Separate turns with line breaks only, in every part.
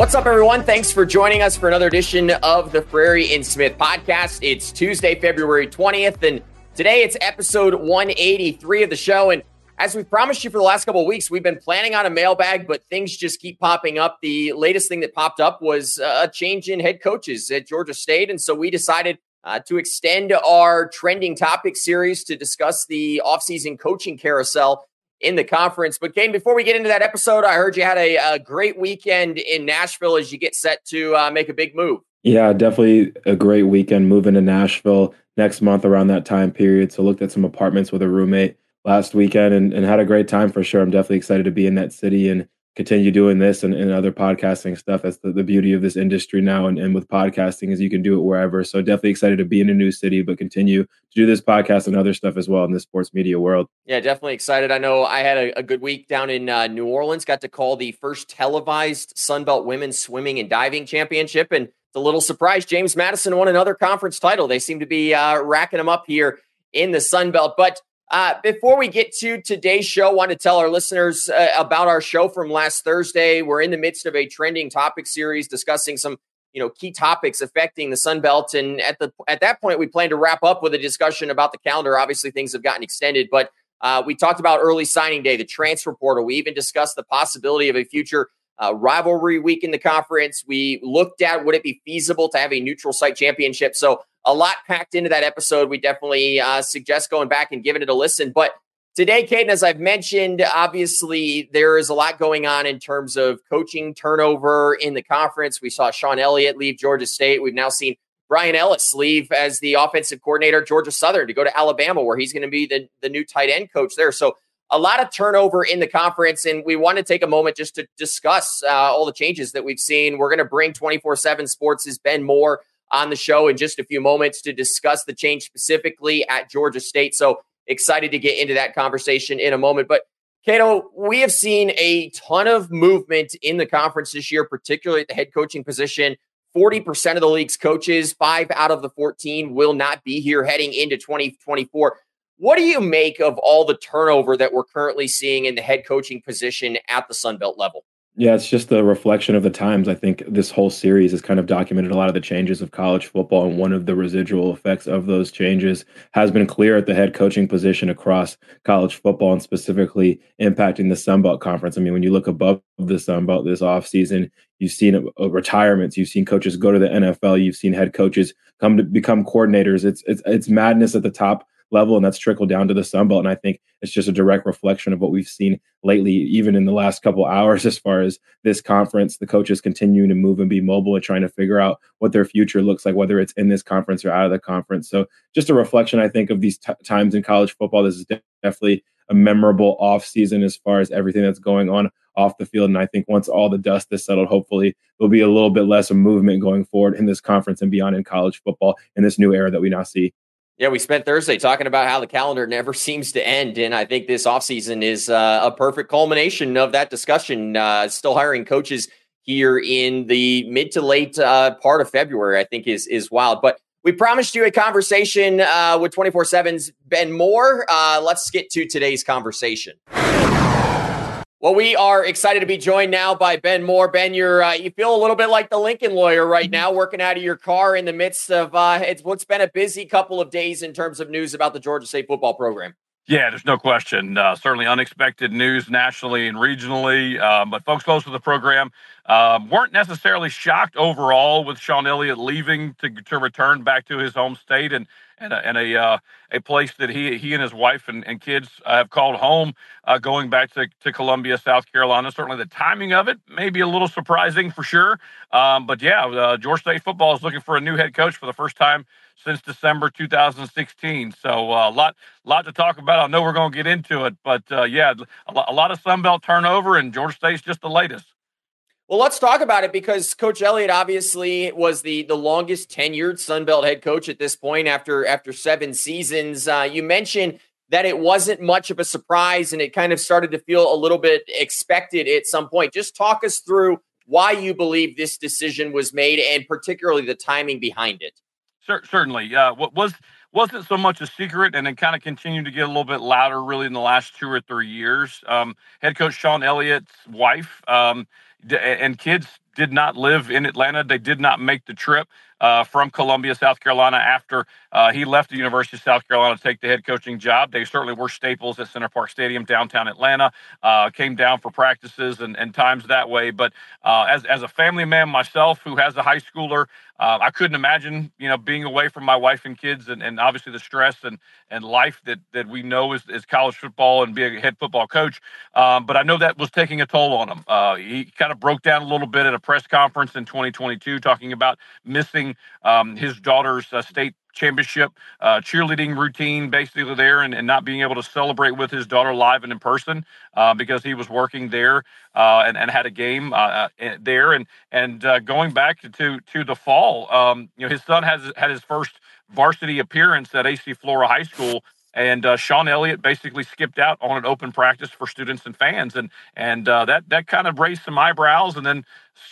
What's up, everyone? Thanks for joining us for another edition of the Frary and Smith podcast. It's Tuesday, February 20th, and today it's episode 183 of the show. And as we promised you for the last couple of weeks, we've been planning on a mailbag, but things just keep popping up. The latest thing that popped up was a change in head coaches at Georgia State. And so we decided uh, to extend our trending topic series to discuss the offseason coaching carousel in the conference. But Kane, before we get into that episode, I heard you had a, a great weekend in Nashville as you get set to uh, make a big move.
Yeah, definitely a great weekend moving to Nashville next month around that time period. So looked at some apartments with a roommate last weekend and, and had a great time for sure. I'm definitely excited to be in that city and continue doing this and, and other podcasting stuff. That's the, the beauty of this industry now. And, and with podcasting is you can do it wherever. So definitely excited to be in a new city, but continue to do this podcast and other stuff as well in the sports media world.
Yeah, definitely excited. I know I had a, a good week down in uh, New Orleans, got to call the first televised Sunbelt Women's Swimming and Diving Championship. And it's a little surprise. James Madison won another conference title. They seem to be uh, racking them up here in the Sun Belt. But uh, before we get to today's show, I want to tell our listeners uh, about our show from last Thursday. We're in the midst of a trending topic series discussing some, you know, key topics affecting the Sun Belt. And at the at that point, we plan to wrap up with a discussion about the calendar. Obviously, things have gotten extended, but uh, we talked about early signing day, the transfer portal. We even discussed the possibility of a future uh, rivalry week in the conference. We looked at would it be feasible to have a neutral site championship. So a lot packed into that episode. We definitely uh, suggest going back and giving it a listen. But today, Kaiden, as I've mentioned, obviously there is a lot going on in terms of coaching turnover in the conference. We saw Shawn Elliott leave Georgia State. We've now seen Bryan Ellis leave as the offensive coordinator Georgia Southern to go to Alabama, where he's going to be the, the new tight end coach there. So a lot of turnover in the conference, and we want to take a moment just to discuss uh, all the changes that we've seen. We're going to bring 24 7 Sports' Ben Moore on the show in just a few moments to discuss the change specifically at Georgia State. So excited to get into that conversation in a moment. But Kaiden, we have seen a ton of movement in the conference this year, particularly at the head coaching position. 40% of the league's coaches, five out of the 14, will not be here heading into 2024. What do you make of all the turnover that we're currently seeing in the head coaching position at the Sunbelt level?
Yeah, it's just a reflection of the times. I think this whole series has kind of documented a lot of the changes of college football, and one of the residual effects of those changes has been clear at the head coaching position across college football and specifically impacting the Sun Belt Conference. I mean, when you look above the Sun Belt this offseason, you've seen retirements, you've seen coaches go to the NFL, you've seen head coaches come to become coordinators. It's it's it's madness at the top level, and that's trickled down to the Sun Belt. And I think it's just a direct reflection of what we've seen lately, even in the last couple hours, as far as this conference, the coaches continuing to move and be mobile and trying to figure out what their future looks like, whether it's in this conference or out of the conference. So just a reflection, I think, of these t- times in college football. This is definitely a memorable off season as far as everything that's going on off the field. And I think once all the dust is settled, hopefully there'll be a little bit less of movement going forward in this conference and beyond in college football in this new era that we now see.
Yeah, we spent Thursday talking about how the calendar never seems to end. And I think this offseason is uh, a perfect culmination of that discussion. Uh, still hiring coaches here in the mid to late uh, part of February, I think is, is wild. But we promised you a conversation uh, with 24 7's Ben Moore. Uh, let's get to today's conversation. Well, we are excited to be joined now by Ben Moore. Ben, you're uh, you feel a little bit like the Lincoln lawyer right mm-hmm. now, working out of your car in the midst of uh, it's what's been a busy couple of days in terms of news about the Georgia State football program.
Yeah, there's no question. Uh, certainly unexpected news nationally and regionally. Um, but folks close to the program uh, weren't necessarily shocked overall with Shawn Elliott leaving to, to return back to his home state. And and a, and a, uh, a place that he he and his wife and, and kids uh, have called home, uh, going back to, to Columbia, South Carolina. Certainly, the timing of it may be a little surprising for sure. Um, but yeah, uh, Georgia State football is looking for a new head coach for the first time since December 2016. So a uh, lot lot to talk about. I know we're going to get into it, but uh, yeah, a lot, a lot of Sun Belt turnover, and Georgia State's just the latest.
Well, let's talk about it because Coach Elliott obviously was the the longest tenured Sun Belt head coach at this point after after seven seasons. Uh, you mentioned that it wasn't much of a surprise and it kind of started to feel a little bit expected at some point. Just talk us through why you believe this decision was made and particularly the timing behind it.
Certainly, uh, what was wasn't so much a secret, and it kind of continued to get a little bit louder, really, in the last two or three years. Um, head coach Shawn Elliott's wife um, and kids did not live in Atlanta. They did not make the trip uh, from Columbia, South Carolina, after uh, he left the University of South Carolina to take the head coaching job. They certainly were staples at Center Parc Stadium, downtown Atlanta. Uh, came down for practices and, and times that way. But uh, as as a family man myself, who has a high schooler, uh, I couldn't imagine, you know, being away from my wife and kids, and, and obviously the stress and and life that that we know is, is college football and being a head football coach. Um, but I know that was taking a toll on him. Uh, he kind of broke down a little bit at a press conference in 2022, talking about missing um, his daughter's uh, state championship uh, cheerleading routine basically there and, and not being able to celebrate with his daughter live and in person uh, because he was working there uh, and, and had a game uh, uh, there. And and uh, going back to to the fall um, you know his son has had his first varsity appearance at AC Flora High School and uh, Shawn Elliott basically skipped out on an open practice for students and fans, and and uh, that that kind of raised some eyebrows. And then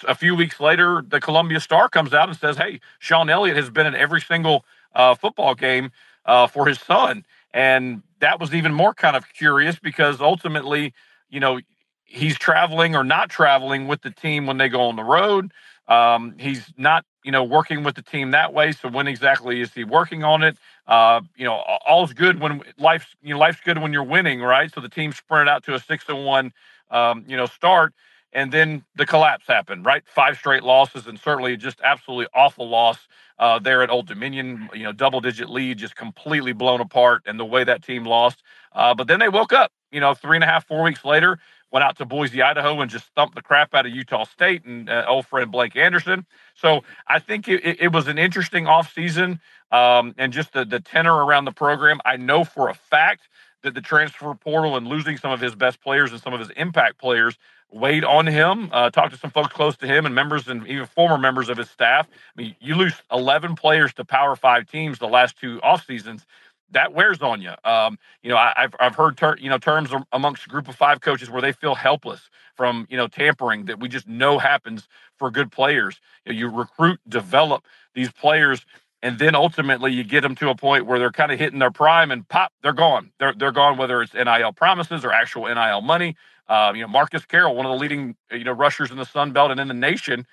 a few weeks later, the Columbia Star comes out and says, "Hey, Shawn Elliott has been in every single uh, football game uh, for his son," and that was even more kind of curious because ultimately, you know, he's traveling or not traveling with the team when they go on the road. Um, he's not, you know, working with the team that way. So when exactly is he working on it? Uh, you know, all's good when life's, you know, life's good when you're winning, right? So the team sprinted out to a six and one, um, you know, start, and then the collapse happened, right? Five straight losses, and certainly just absolutely awful loss uh, there at Old Dominion. You know, double digit lead just completely blown apart, and the way that team lost. Uh, but then they woke up, you know, three and a half, four weeks later went out to Boise, Idaho, and just thumped the crap out of Utah State and uh, old friend Blake Anderson. So I think it, it was an interesting offseason um, and just the, the tenor around the program. I know for a fact that the transfer portal and losing some of his best players and some of his impact players weighed on him. Uh, talked to some folks close to him and members and even former members of his staff. I mean, you lose 11 players to Power Five teams the last two off seasons that wears on you. Um, you know, I, have I've heard ter- you know terms amongst a group of five coaches where they feel helpless from you know tampering that we just know happens for good players. You, know, you recruit, develop these players, and then ultimately you get them to a point where they're kind of hitting their prime, and pop, they're gone. They're they're gone. Whether it's NIL promises or actual NIL money. Uh, you know, Marcus Carroll, one of the leading you know rushers in the Sun Belt and in the nation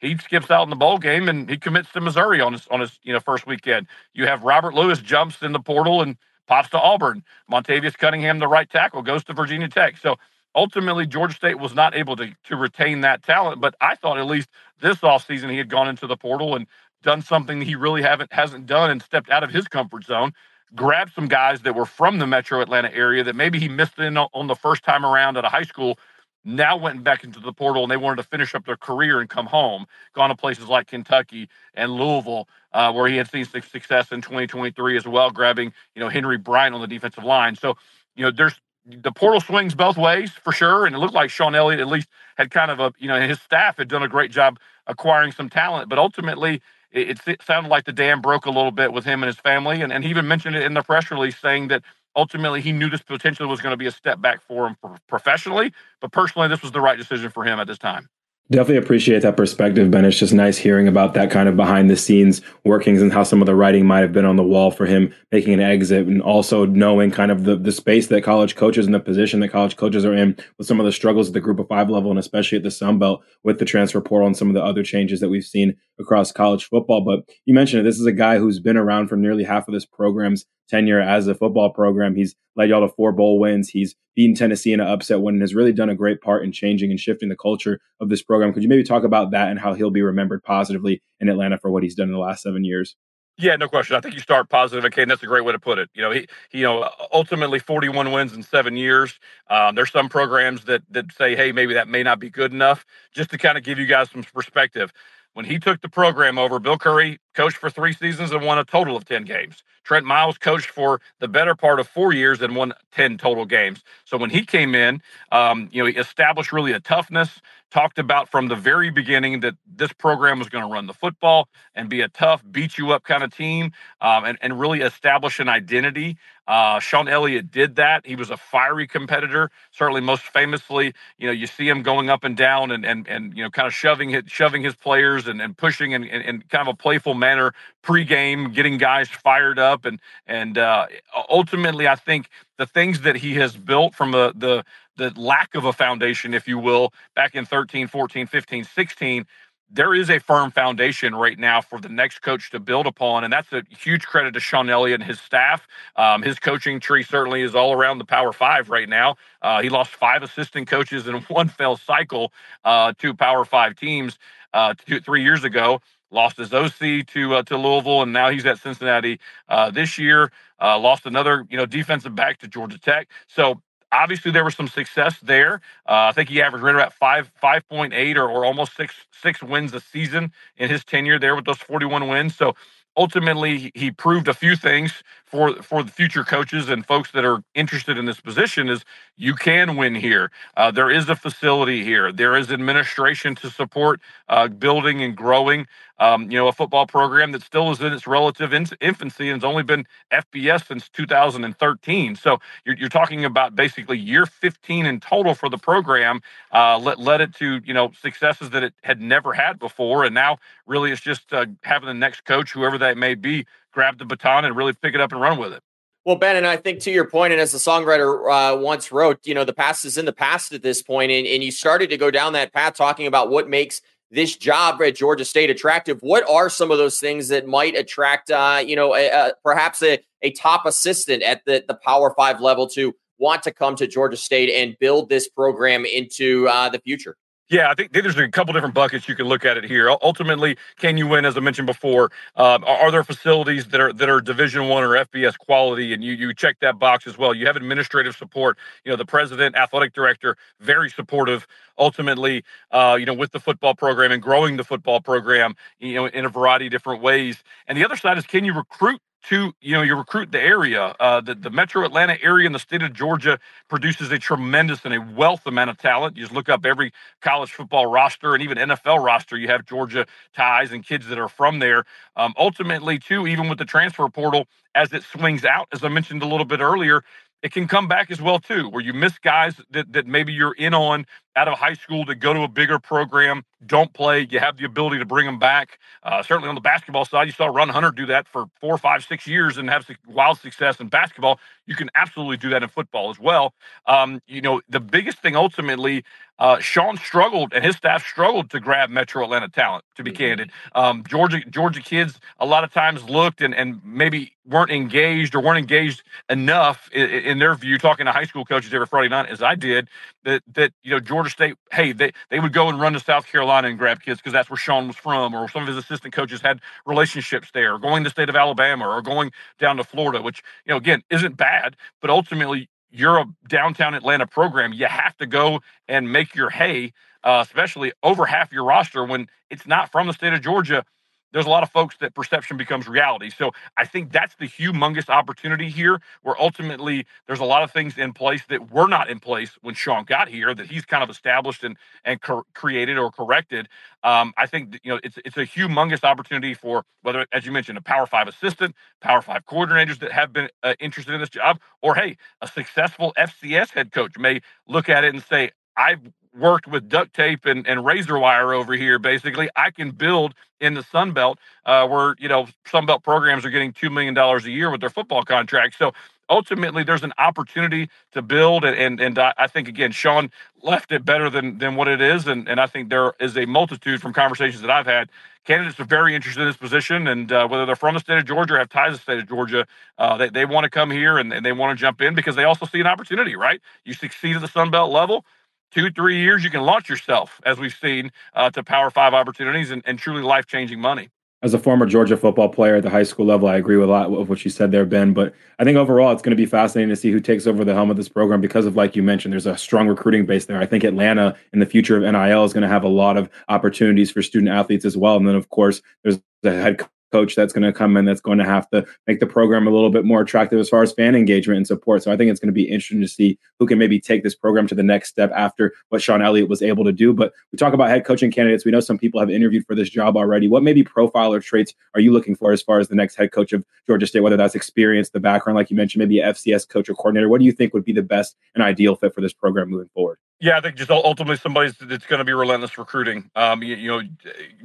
he skips out in the bowl game and he commits to Missouri on his on his you know first weekend. You have Robert Lewis jumps in the portal and pops to Auburn. Montavious Cunningham, the right tackle, goes to Virginia Tech. So ultimately, Georgia State was not able to to retain that talent. But I thought at least this offseason he had gone into the portal and done something he really haven't hasn't done and stepped out of his comfort zone. Grabbed some guys that were from the metro Atlanta area that maybe he missed in on the first time around at a high school now went back into the portal and they wanted to finish up their career and come home. Gone to places like Kentucky and Louisville, uh, where he had seen success in 2023 as well, grabbing you know Henry Bryant on the defensive line. So you know there's the portal swings both ways for sure, and it looked like Shawn Elliott at least had kind of a you know his staff had done a great job acquiring some talent, but ultimately. It, it sounded like the dam broke a little bit with him and his family, and, and he even mentioned it in the press release, saying that ultimately he knew this potentially was going to be a step back for him professionally, but personally, this was the right decision for him at this time.
Definitely appreciate that perspective, Ben. It's just nice hearing about that kind of behind the scenes workings and how some of the writing might have been on the wall for him making an exit and also knowing kind of the, the space that college coaches and the position that college coaches are in with some of the struggles at the group of five level and especially at the Sun Belt with the transfer portal and some of the other changes that we've seen across college football. But you mentioned it. This is a guy who's been around for nearly half of this program's tenure as a football program. He's led y'all to four bowl wins. He's beaten Tennessee in an upset win and has really done a great part in changing and shifting the culture of this program. Could you maybe talk about that and how he'll be remembered positively in Atlanta for what he's done in the last seven years?
Yeah, no question. I think you start positive, okay, and that's a great way to put it. You know, he, he you know, ultimately 41 wins in seven years. Um, there's some programs that that say, hey, maybe that may not be good enough. Just to kind of give you guys some perspective, when he took the program over, Bill Curry coached for three seasons and won a total of 10 games. Trent Miles coached for the better part of four years and won 10 total games. So when he came in, um, you know, he established really a toughness, talked about from the very beginning that this program was going to run the football and be a tough, beat you up kind of team um, and, and really establish an identity. Uh, Shawn Elliott did that. He was a fiery competitor. Certainly, most famously, you know, you see him going up and down and and and you know, kind of shoving his, shoving his players and, and pushing in, in, in kind of a playful manner pregame, getting guys fired up, and and uh, ultimately, I think the things that he has built from the the the lack of a foundation, if you will, back in 13, 14, 15, 16, there is a firm foundation right now for the next coach to build upon, and that's a huge credit to Shawn Elliott and his staff. Um, his coaching tree certainly is all around the Power Five right now. Uh, he lost five assistant coaches in one fell cycle uh, to Power Five teams uh, two, three years ago. Lost his OC to uh, to Louisville, and now he's at Cincinnati uh, this year. Uh, lost another, you know, defensive back to Georgia Tech. So obviously there was some success there. Uh, I think he averaged right about five five point eight or, or almost six six wins a season in his tenure there with those forty one wins. So ultimately he proved a few things for for the future coaches and folks that are interested in this position is you can win here. Uh, there is a facility here. There is administration to support uh, building and growing. Um, you know, a football program that still is in its relative in- infancy and has only been FBS since 2013. So you're, you're, talking about basically year 15 in total for the program. Uh, led, led it to you know successes that it had never had before, and now really it's just uh, having the next coach, whoever that may be, grab the baton and really pick it up and run with it.
Well, Ben, and I think to your point, and as the songwriter uh, once wrote, you know, the past is in the past at this point, and, and you started to go down that path talking about what makes this job at Georgia State attractive. What are some of those things that might attract, uh, you know, a, a, perhaps a, a top assistant at the, the Power Five level to want to come to Georgia State and build this program into uh, the future?
Yeah, I think there's a couple different buckets you can look at it here. Ultimately, can you win? As I mentioned before, uh, are there facilities that are that are Division One or FBS quality, and you you check that box as well? You have administrative support. You know, the president, athletic director, very supportive. Ultimately, uh, you know, with the football program and growing the football program, you know, in a variety of different ways. And the other side is, can you recruit to you know you recruit the area. Uh, the, the metro atlanta area in the state of georgia produces a tremendous and a wealth amount of talent. You just look up every college football roster and even nfl roster you have georgia ties and kids that are from there. Um, ultimately too even with the transfer portal as it swings out as i mentioned a little bit earlier it can come back as well too where you miss guys that, that maybe you're in on out of high school to go to a bigger program don't play you have the ability to bring them back uh, certainly on the basketball side you saw ron hunter do that for four five six years and have wild success in basketball you can absolutely do that in football as well um, you know the biggest thing ultimately uh, Shawn struggled and his staff struggled to grab Metro Atlanta talent. To be mm-hmm. candid, um, Georgia Georgia kids a lot of times looked and and maybe weren't engaged or weren't engaged enough in, in their view. Talking to high school coaches every Friday night, as I did, that that you know Georgia State, hey, they they would go and run to South Carolina and grab kids because that's where Shawn was from, or some of his assistant coaches had relationships there, or going to the state of Alabama, or going down to Florida, which you know again isn't bad, but ultimately you're a downtown Atlanta program, you have to go and make your hay, uh, especially over half your roster when it's not from the state of Georgia there's a lot of folks that perception becomes reality. So I think that's the humongous opportunity here, where ultimately there's a lot of things in place that were not in place when Shawn got here that he's kind of established and and cor- created or corrected. Um, I think you know it's it's a humongous opportunity for whether, as you mentioned, a Power Five assistant, Power Five coordinators that have been uh, interested in this job, or hey, a successful FCS head coach may look at it and say, I've worked with duct tape and, and razor wire over here. Basically, I can build in the Sun Belt, uh, where you know Sun Belt programs are getting two million dollars a year with their football contracts. So ultimately, there's an opportunity to build, and and, and I think again, Shawn left it better than than what it is, and and I think there is a multitude from conversations that I've had. Candidates are very interested in this position, and uh, whether they're from the state of Georgia or have ties to the state of Georgia, uh, they, they want to come here and, and they want to jump in because they also see an opportunity, right? You succeed at the Sun Belt level, two, three years, you can launch yourself, as we've seen, uh, to Power Five opportunities and, and truly life changing money.
As a former Georgia football player at the high school level, I agree with a lot of what you said there, Ben. But I think overall, it's going to be fascinating to see who takes over the helm of this program because of, like you mentioned, there's a strong recruiting base there. I think Atlanta in the future of NIL is going to have a lot of opportunities for student athletes as well. And then, of course, there's the head coach that's going to come in that's going to have to make the program a little bit more attractive as far as fan engagement and support. So I think it's going to be interesting to see who can maybe take this program to the next step after what Shawn Elliott was able to do. But we talk about head coaching candidates. We know some people have interviewed for this job already. What maybe profile or traits are you looking for as far as the next head coach of Georgia State, whether that's experience, the background, like you mentioned, maybe a FCS coach or coordinator? What do you think would be the best and ideal fit for this program moving forward?
Yeah, I think just ultimately somebody that's going to be relentless recruiting. Um, you, you, know,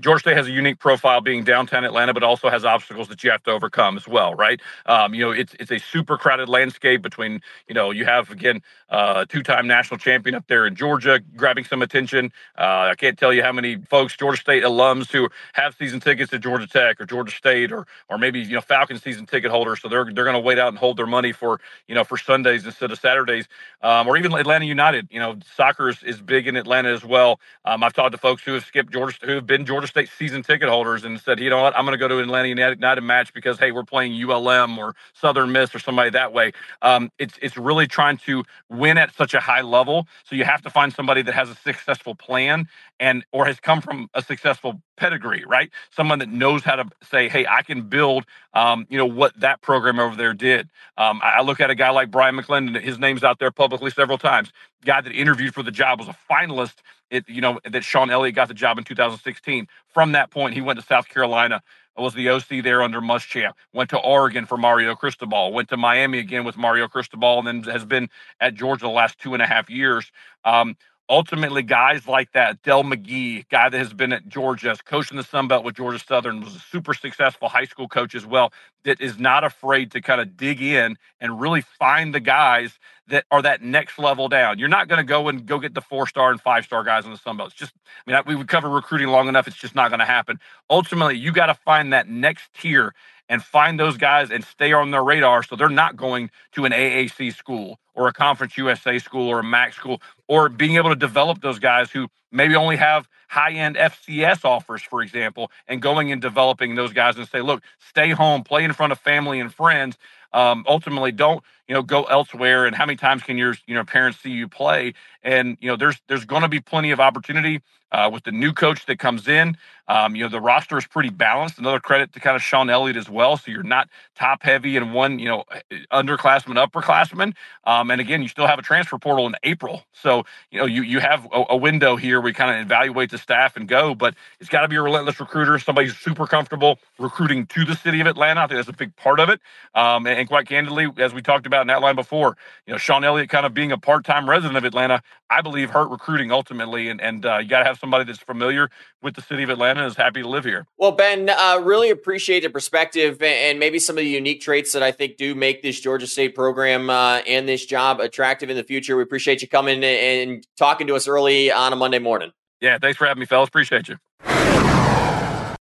Georgia State has a unique profile being downtown Atlanta, but also has obstacles that you have to overcome as well, right? Um, you know, it's it's a super crowded landscape between you know you have again uh, two-time national champion up there in Georgia grabbing some attention. Uh, I can't tell you how many folks Georgia State alums who have season tickets to Georgia Tech or Georgia State or or maybe you know Falcon season ticket holders, so they're they're going to wait out and hold their money for you know for Sundays instead of Saturdays, um, or even Atlanta United. You know soccer is, is big in Atlanta as well. Um, I've talked to folks who have skipped Georgia, who have been Georgia State season ticket holders, and said, you know what, I'm going to go to Atlanta United match because hey, we're playing ULM or Southern Miss or somebody that way. Um, it's it's really trying to win at such a high level, so you have to find somebody that has a successful plan and or has come from a successful pedigree, right? Someone that knows how to say, hey, I can build, um, you know, what that program over there did. Um, I, I look at a guy like bryan McClendon, his name's out there publicly several times. Guy that interviewed for the job was a finalist. It, you know, that shawn Elliott got the job in 2016. From that point, he went to South Carolina was the OC there under Muschamp. Went to Oregon for Mario Cristobal. Went to Miami again with Mario Cristobal, and then has been at Georgia the last two and a half years. Um, ultimately guys like that, Dell McGee, guy that has been at Georgia, coaching the Sun Belt with Georgia Southern, was a super successful high school coach as well, that is not afraid to kind of dig in and really find the guys that are that next level down. You're not going to go and go get the four star and five star guys in the Sun Belt. It's just, I mean, we would cover recruiting long enough. It's just not going to happen. Ultimately, you got to find that next tier and find those guys and stay on their radar so they're not going to an AAC school or a Conference USA school or a MAC school or being able to develop those guys who maybe only have high end FCS offers, for example, and going and developing those guys and say, look, stay home, play in front of family and friends. Um, ultimately, don't you know go elsewhere. And how many times can your you know parents see you play? And you know there's there's going to be plenty of opportunity uh, with the new coach that comes in. Um, you know, the roster is pretty balanced. Another credit to kind of Shawn Elliott as well. So you're not top heavy in one, you know, underclassman, upperclassman. Um, and again, you still have a transfer portal in April. So, you know, you, you have a, a window here you kind of evaluate the staff and go, but it's got to be a relentless recruiter, somebody who's super comfortable recruiting to the city of Atlanta. I think that's a big part of it. Um, and, and, quite candidly, as we talked about in that line before, you know, Shawn Elliott kind of being a part time resident of Atlanta, I believe hurt recruiting ultimately. And, and uh, you got to have somebody that's familiar with the city of Atlanta and is happy to live here.
Well, Ben, uh, really appreciate the perspective and maybe some of the unique traits that I think do make this Georgia State program uh, and this job attractive in the future. We appreciate you coming and talking to us early on a Monday morning.
Yeah, thanks for having me, fellas. Appreciate you.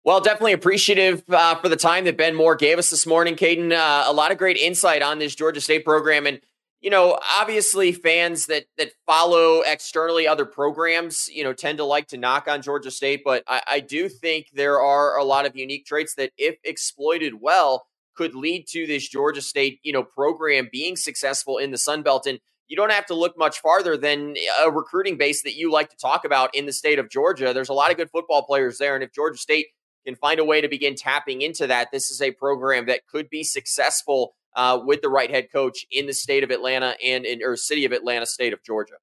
Well, definitely appreciative uh, for the time that Ben Moore gave us this morning, Kaiden. Uh, a lot of great insight on this Georgia State program, and you know, obviously fans that that follow externally other programs, you know, tend to like to knock on Georgia State, but I, I do think there are a lot of unique traits that, if exploited well, could lead to this Georgia State, you know, program being successful in the Sun Belt. And you don't have to look much farther than a recruiting base that you like to talk about in the state of Georgia. There's a lot of good football players there, and if Georgia State can find a way to begin tapping into that, this is a program that could be successful uh, with the right head coach in the state of Atlanta and in or city of Atlanta, state of Georgia.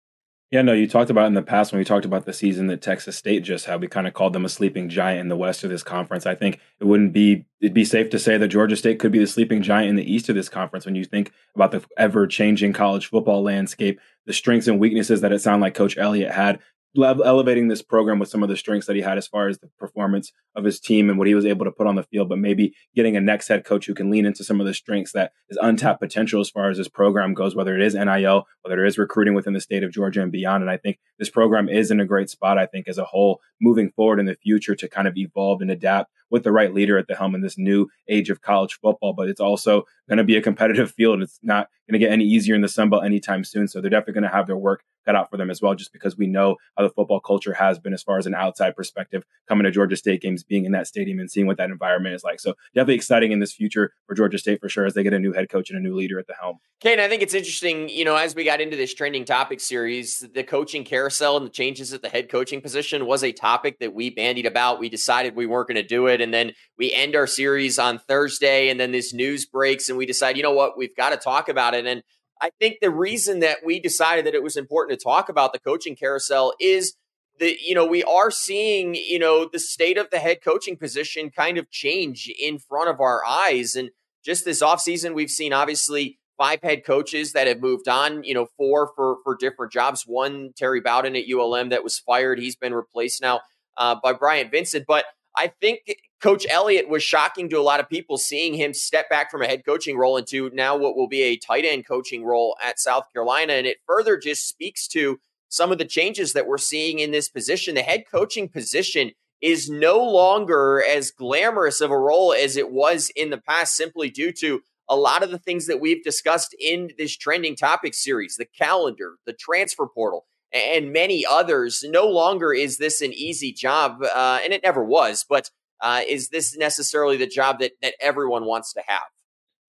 Yeah, no, you talked about in the past when we talked about the season that Texas State just had. We kind of called them a sleeping giant in the west of this conference. I think it wouldn't be it'd be safe to say that Georgia State could be the sleeping giant in the east of this conference when you think about the ever changing college football landscape, the strengths and weaknesses that it sounded like Coach Elliott had elevating this program with some of the strengths that he had as far as the performance of his team and what he was able to put on the field, but maybe getting a next head coach who can lean into some of the strengths that is untapped potential as far as this program goes, whether it is NIL, whether it is recruiting within the state of Georgia and beyond. And I think this program is in a great spot, I think, as a whole, moving forward in the future to kind of evolve and adapt with the right leader at the helm in this new age of college football. But it's also going to be a competitive field. It's not going to get any easier in the Sun Belt anytime soon. So they're definitely going to have their work cut out for them as well, just because we know how the football culture has been as far as an outside perspective coming to Georgia State games, being in that stadium and seeing what that environment is like. So definitely exciting in this future for Georgia State for sure as they get a new head coach and a new leader at the helm.
Kane, I think it's interesting, you know, as we got into this trending topic series, the coaching carousel and the changes at the head coaching position was a topic that we bandied about. We decided we weren't going to do it. And then we end our series on Thursday, and then this news breaks, and we decide, you know what, we've got to talk about it. And I think the reason that we decided that it was important to talk about the coaching carousel is that you know we are seeing you know the state of the head coaching position kind of change in front of our eyes and just this offseason we've seen obviously five head coaches that have moved on, you know, four for for different jobs. One, Terry Bowden at ULM that was fired. He's been replaced now uh, by Bryant Vincent. But I think Coach Elliott was shocking to a lot of people seeing him step back from a head coaching role into now what will be a tight end coaching role at South Carolina. And it further just speaks to some of the changes that we're seeing in this position. The head coaching position is no longer as glamorous of a role as it was in the past, simply due to a lot of the things that we've discussed in this trending topic series the calendar, the transfer portal, and many others. No longer is this an easy job, uh, and it never was, but uh, is this necessarily the job that, that everyone wants to have?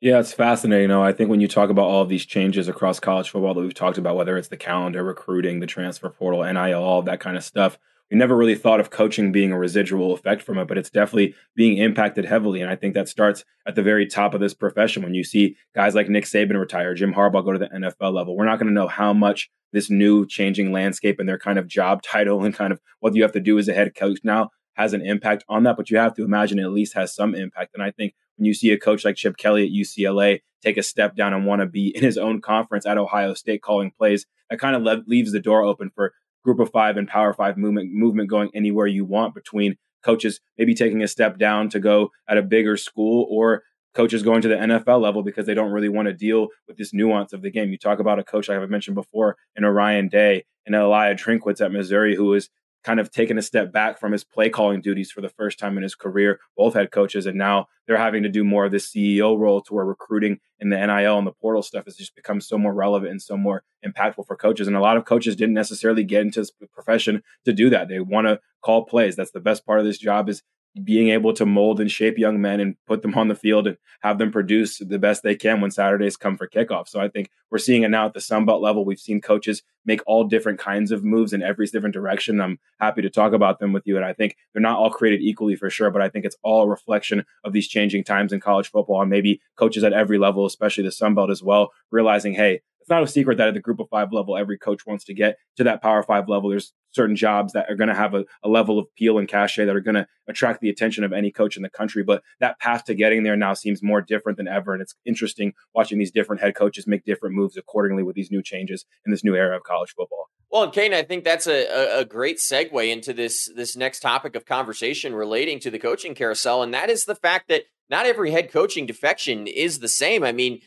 Yeah, it's fascinating. You know, I think when you talk about all of these changes across college football that we've talked about, whether it's the calendar, recruiting, the transfer portal, NIL, all that kind of stuff, we never really thought of coaching being a residual effect from it, but it's definitely being impacted heavily. And I think that starts at the very top of this profession when you see guys like Nick Saban retire, Jim Harbaugh go to the NFL level. We're not going to know how much this new changing landscape and their kind of job title and kind of what you have to do as a head coach now has an impact on that, but you have to imagine it at least has some impact. And I think when you see a coach like Chip Kelly at UCLA take a step down and want to be in his own conference at Ohio State calling plays, that kind of le- leaves the door open for group of five and power five movement movement going anywhere you want between coaches maybe taking a step down to go at a bigger school or coaches going to the NFL level because they don't really want to deal with this nuance of the game. You talk about a coach like I've mentioned before in Ryan Day and Eli Drinkwitz at Missouri, who is kind of taken a step back from his play calling duties for the first time in his career, both head coaches, and now they're having to do more of this CEO role to where recruiting and the NIL and the portal stuff has just become so more relevant and so more impactful for coaches. And a lot of coaches didn't necessarily get into this profession to do that. They want to call plays. That's the best part of this job is being able to mold and shape young men and put them on the field and have them produce the best they can when Saturdays come for kickoff. So I think we're seeing it now at the Sun Belt level. We've seen coaches make all different kinds of moves in every different direction. I'm happy to talk about them with you. And I think they're not all created equally for sure, but I think it's all a reflection of these changing times in college football and maybe coaches at every level, especially the Sun Belt as well, realizing, hey, it's not a secret that at the group of five level, every coach wants to get to that power five level. There's certain jobs that are going to have a, a, level of appeal and cachet that are going to attract the attention of any coach in the country. But that path to getting there now seems more different than ever. And it's interesting watching these different head coaches make different moves accordingly with these new changes in this new era of college football.
Well, and Kane, I think that's a, a great segue into this this next topic of conversation relating to the coaching carousel, and that is the fact that not every head coaching defection is the same. I mean,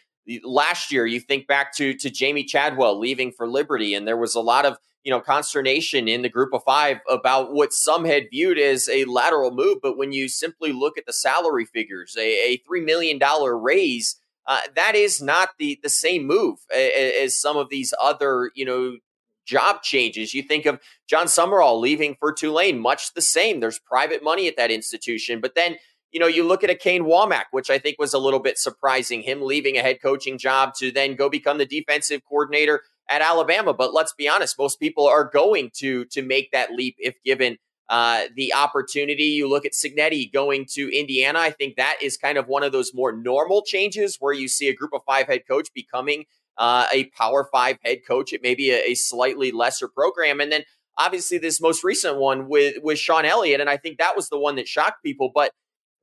last year you think back to to Jamey Chadwell leaving for Liberty and there was a lot of you know consternation in the group of 5 about what some had viewed as a lateral move but when you simply look at the salary figures a, a 3 million dollar raise uh, that is not the the same move as, some of these other you know job changes. You think of Jon Sumrall leaving for Tulane, much the same. There's private money at that institution, but then you know, you look at a Kane Wommack, which I think was a little bit surprising, him leaving a head coaching job to then go become the defensive coordinator at Alabama. But let's be honest, most people are going to to make that leap if given uh, the opportunity. You look at Cignetti going to Indiana. I think that is kind of one of those more normal changes where you see a group of five head coach becoming uh, a power five head coach at maybe a, a slightly lesser program. And then obviously this most recent one with with Shawn Elliott, and I think that was the one that shocked people. But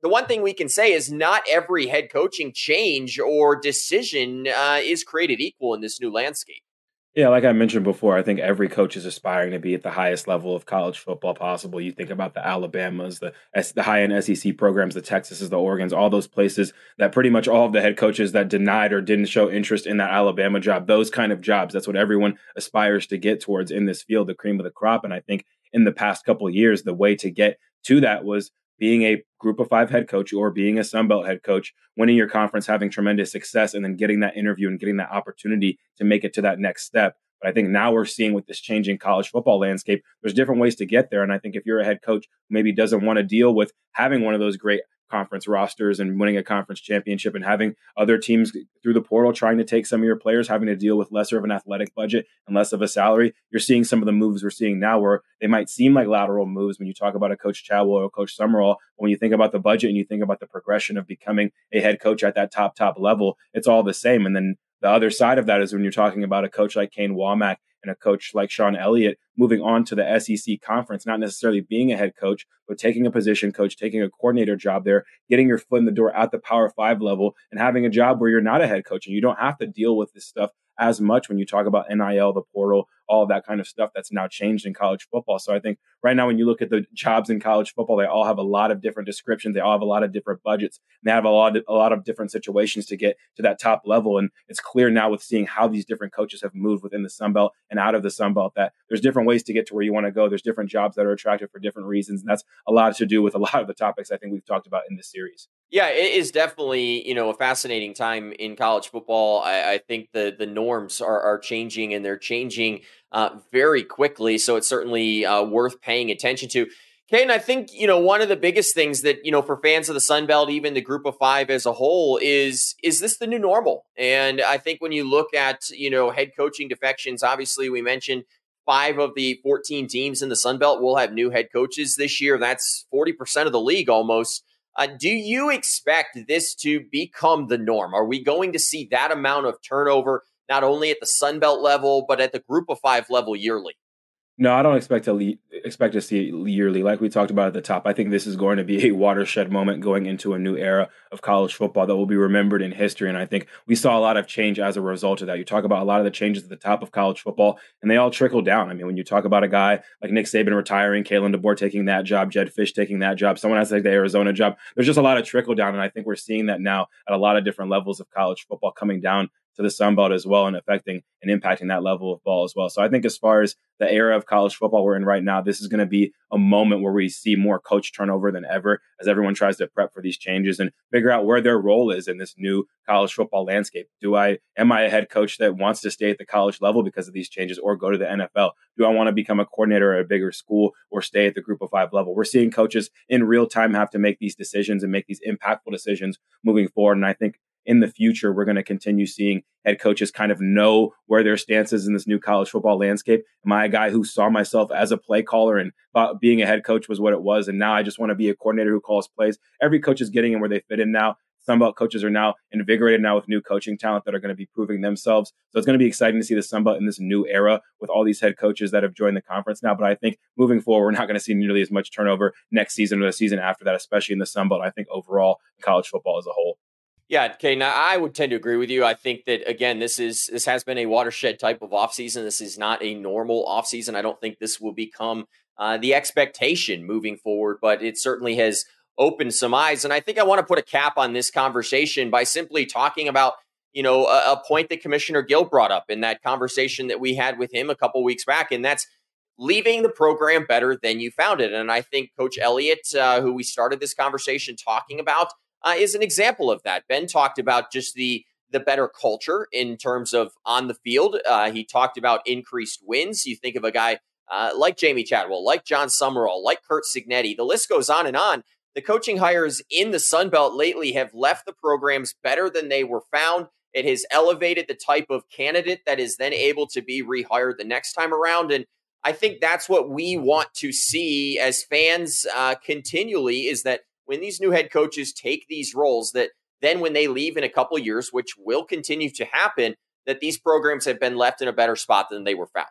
the one thing we can say is not every head coaching change or decision uh, is created equal in this new landscape.
Yeah, like I mentioned before, I think every coach is aspiring to be at the highest level of college football possible. You think about the Alabamas, the the high end SEC programs, the Texases, the Oregons, all those places that pretty much all of the head coaches that denied or didn't show interest in that Alabama job, those kind of jobs, that's what everyone aspires to get towards in this field, the cream of the crop. And I think in the past couple years, the way to get to that was being a group of five head coach or being a Sunbelt head coach, winning your conference, having tremendous success, and then getting that interview and getting that opportunity to make it to that next step. But I think now we're seeing with this changing college football landscape, there's different ways to get there. And I think if you're a head coach maybe doesn't want to deal with having one of those great conference rosters and winning a conference championship and having other teams through the portal trying to take some of your players having to deal with lesser of an athletic budget and less of a salary you're seeing some of the moves we're seeing now where they might seem like lateral moves when you talk about a coach Chadwell or coach Sumrall when you think about the budget and you think about the progression of becoming a head coach at that top top level it's all the same. And then the other side of that is when you're talking about a coach like Kane Wommack and a coach like Shawn Elliott moving on to the SEC conference, not necessarily being a head coach, but taking a position coach, taking a coordinator job there, getting your foot in the door at the Power Five level, and having a job where you're not a head coach and you don't have to deal with this stuff as much when you talk about NIL, the portal, all of that kind of stuff that's now changed in college football. So I think right now, when you look at the jobs in college football, they all have a lot of different descriptions. They all have a lot of different budgets. And they have a lot, of, a lot of different situations to get to that top level. And it's clear now with seeing how these different coaches have moved within the Sun Belt and out of the Sun Belt that there's different ways to get to where you want to go. There's different jobs that are attractive for different reasons. And that's a lot to do with a lot of the topics I think we've talked about in this series.
Yeah, it is definitely you know a fascinating time in college football. I, I think the the norms are, are changing and they're changing uh, very quickly. So it's certainly uh, worth paying attention to. Kane, I think you know one of the biggest things that you know for fans of the Sun Belt, even the Group of Five as a whole, is is this the new normal? And I think when you look at you know head coaching defections, obviously we mentioned five of the 14 teams in the Sun Belt will have new head coaches this year. That's 40% of the league almost. Uh, do you expect this to become the norm? Are we going to see that amount of turnover not only at the Sun Belt level but at the Group of Five level yearly?
No, I don't expect to le- expect to see it yearly. Like we talked about at the top, I think this is going to be a watershed moment going into a new era of college football that will be remembered in history. And I think we saw a lot of change as a result of that. You talk about a lot of the changes at the top of college football, and they all trickle down. I mean, when you talk about a guy like Nick Saban retiring, Kalen DeBoer taking that job, Jedd Fisch taking that job, someone has to take the Arizona job. There's just a lot of trickle down, and I think we're seeing that now at a lot of different levels of college football coming down to the Sun Belt as well and affecting and impacting that level of ball as well. So I think as far as the era of college football we're in right now, this is going to be a moment where we see more coach turnover than ever as everyone tries to prep for these changes and figure out where their role is in this new college football landscape. Do I am I a head coach that wants to stay at the college level because of these changes or go to the NFL? Do I want to become a coordinator at a bigger school or stay at the group of 5 level? We're seeing coaches in real time have to make these decisions and make these impactful decisions moving forward and I think in the future, we're going to continue seeing head coaches kind of know where their stance is in this new college football landscape. Am I a guy who saw myself as a play caller and thought being a head coach was what it was? And now I just want to be a coordinator who calls plays. Every coach is getting in where they fit in now. Sunbelt coaches are now invigorated now with new coaching talent that are going to be proving themselves. So it's going to be exciting to see the Sunbelt in this new era with all these head coaches that have joined the conference now. But I think moving forward, we're not going to see nearly as much turnover next season or the season after that, especially in the Sunbelt. I think overall college football as a whole.
Yeah, okay. Now I would tend to agree with you. I think that again, this is this has been a watershed type of offseason. This is not a normal offseason. I don't think this will become uh, the expectation moving forward, but it certainly has opened some eyes. And I think I want to put a cap on this conversation by simply talking about you know a, a point that Commissioner Gill brought up in that conversation that we had with him a couple weeks back, and that's leaving the program better than you found it. And I think Coach Elliott, uh, who we started this conversation talking about uh, is an example of that. Ben talked about just the the better culture in terms of on the field. Uh, he talked about increased wins. You think of a guy uh, like Jamey Chadwell, like Jon Sumrall, like Curt Cignetti. The list goes on and on. The coaching hires in the Sun Belt lately have left the programs better than they were found. It has elevated the type of candidate that is then able to be rehired the next time around. And I think that's what we want to see as fans uh, continually is that when these new head coaches take these roles that then when they leave in a couple years, which will continue to happen, that these programs have been left in a better spot than they were found.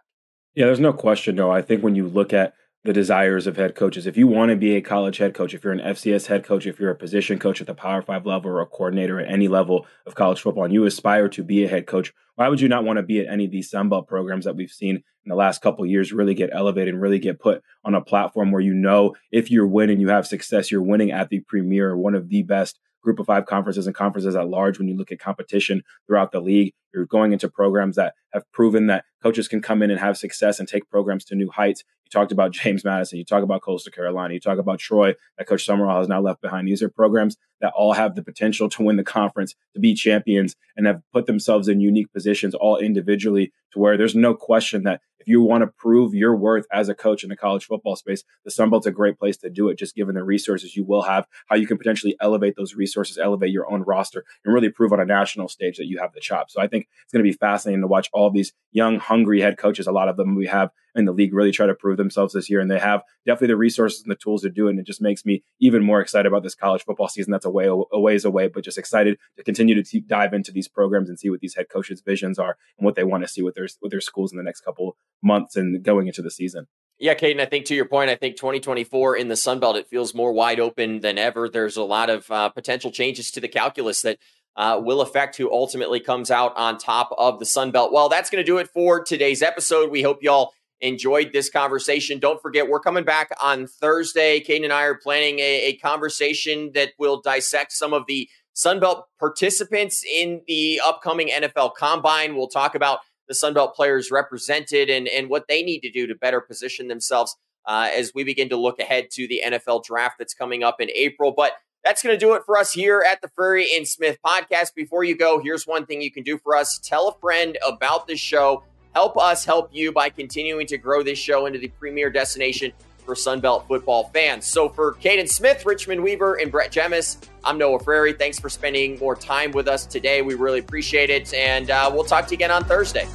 Yeah, there's no question. No, I think when you look at the desires of head coaches, if you want to be a college head coach, if you're an FCS head coach, if you're a position coach at the Power Five level or a coordinator at any level of college football, and you aspire to be a head coach, why would you not want to be at any of these Sunbelt programs that we've seen in the last couple years really get elevated and really get put on a platform where you know if you're winning, you have success, you're winning at the premier, one of the best group of five conferences and conferences at large when you look at competition throughout the league. You're going into programs that have proven that coaches can come in and have success and take programs to new heights. Talked about James Madison. You talk about Coastal Carolina. You talk about Troy that Coach Sumrall has now left behind. These are programs that all have the potential to win the conference, to be champions, and have put themselves in unique positions all individually to where there's no question that if you want to prove your worth as a coach in the college football space, the Sun Belt's a great place to do it, just given the resources you will have, how you can potentially elevate those resources, elevate your own roster, and really prove on a national stage that you have the chops. So I think it's going to be fascinating to watch all these young, hungry head coaches. A lot of them we have in the league really try to prove themselves this year, and they have definitely the resources and the tools to do it. And it just makes me even more excited about this college football season. That's a way a ways away, but just excited to continue to dive into these programs and see what these head coaches' visions are and what they want to see with their with their schools in the next couple months and going into the season.
Yeah, Kaiden, I think to your point, I think 2024 in the Sun Belt, it feels more wide open than ever. There's a lot of uh, potential changes to the calculus that uh, will affect who ultimately comes out on top of the Sun Belt. Well, that's going to do it for today's episode. We hope y'all enjoyed this conversation. Don't forget, we're coming back on Thursday. Kaiden and I are planning a, a conversation that will dissect some of the Sunbelt participants in the upcoming NFL Combine. We'll talk about the Sunbelt players represented and, and what they need to do to better position themselves uh, as we begin to look ahead to the NFL draft that's coming up in April. But that's going to do it for us here at the Frary and Smith podcast. Before you go, here's one thing you can do for us tell a friend about this show. Help us help you by continuing to grow this show into the premier destination for Sunbelt football fans. So for Kaiden Smith, Richmond Weaver, and Brett Jemis, I'm Noah Frary. Thanks for spending more time with us today. We really appreciate it. And uh, we'll talk to you again on Thursday.